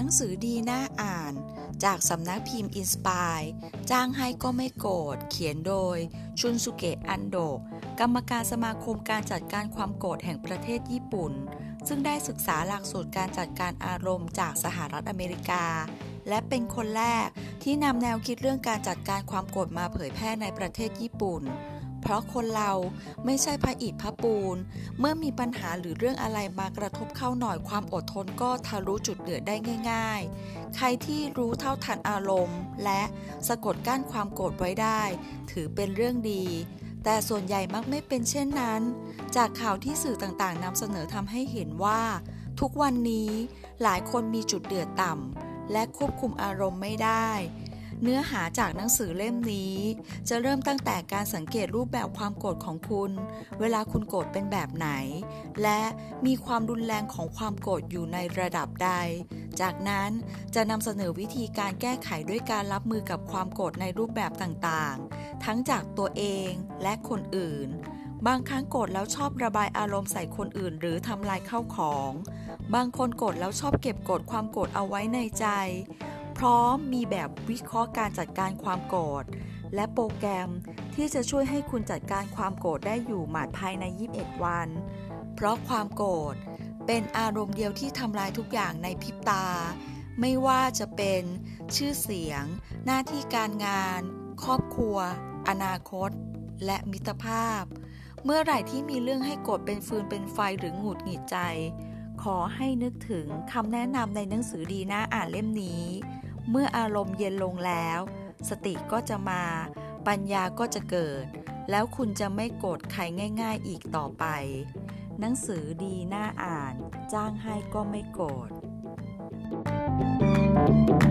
ังสือดีน่าอ่าน จากสำนักพิมพ์อินสปายจ้างให้ก็ไม่โกรธเขียนโดย ชุนสุเกะอันโดกกรรมการสมาคมการจัดการความโกรธแห่งประเทศญี่ปุ่น ซึ่งได้ศึกษาหลักสูตรการจัดการอารมณ์จากสหรัฐอเมริกา และเป็นคนแรกที่นำแนวคิดเรื่องการจัดการความโกรธมาเผยแพร่ในประเทศญี่ปุ่น เพราะคนเราไม่ใช่พระอิฐพระปูน เมื่อมีปัญหาหรือเรื่องอะไรมากระทบเข้าหน่อยความอดทนก็ทะลุจุดเดือดได้ง่าย ๆ ใครที่รู้เท่าทันอารมณ์ และสะกดกั้นความโกรธไว้ได้ ถือเป็นเรื่องดี แต่ส่วนใหญ่มักไม่เป็นเช่นนั้น จากข่าวที่สื่อต่างๆนำเสนอทำให้เห็นว่า ทุกวันนี้หลายคนมีจุดเดือดต่ำและควบคุมอารมณ์ไม่ได้ เนื้อหาจากหนังสือเล่มนี้ จะเริ่มตั้งแต่การสังเกตรูปแบบความโกรธของคุณ เวลาคุณโกรธเป็นแบบไหน และมีความรุนแรงของความโกรธอยู่ในระดับใด จากนั้นจะนำเสนอวิธีการแก้ไขด้วยการรับมือกับความโกรธในรูปแบบต่างๆ ทั้งจากตัวเองและคนอื่นบางครั้งโกรธแล้วชอบระบายอารมณ์ใส่คนอื่นหรือทำลายเข้าของ บางคนโกรธแล้วชอบเก็บกดความโกรธเอาไว้ในใจ พร้อมมีแบบวิเคราะห์การจัดการความโกรธและโปรแกรมที่จะช่วยให้คุณจัดการความโกรธได้อยู่หมัดภายใน 21 วัน เพราะความโกรธเป็นอารมณ์เดียวที่ทำลายทุกอย่างในพริบตา ไม่ว่าจะเป็นชื่อเสียง หน้าที่การงาน ครอบครัว อนาคต และมิตรภาพ เมื่อไหร่ที่มีเรื่องให้โกรธเป็นฟืนเป็นไฟหรือหงุดหงิดใจ ขอให้นึกถึงคำแนะนำในหนังสือดีน่าอ่านเล่มนี้ เมื่ออารมณ์เย็นลงแล้ว สติก็จะมา ปัญญาก็จะเกิด แล้วคุณจะไม่โกรธใครง่าย ๆ อีกต่อไป หนังสือดีน่าอ่าน จ้างให้ก็ไม่โกรธ thank you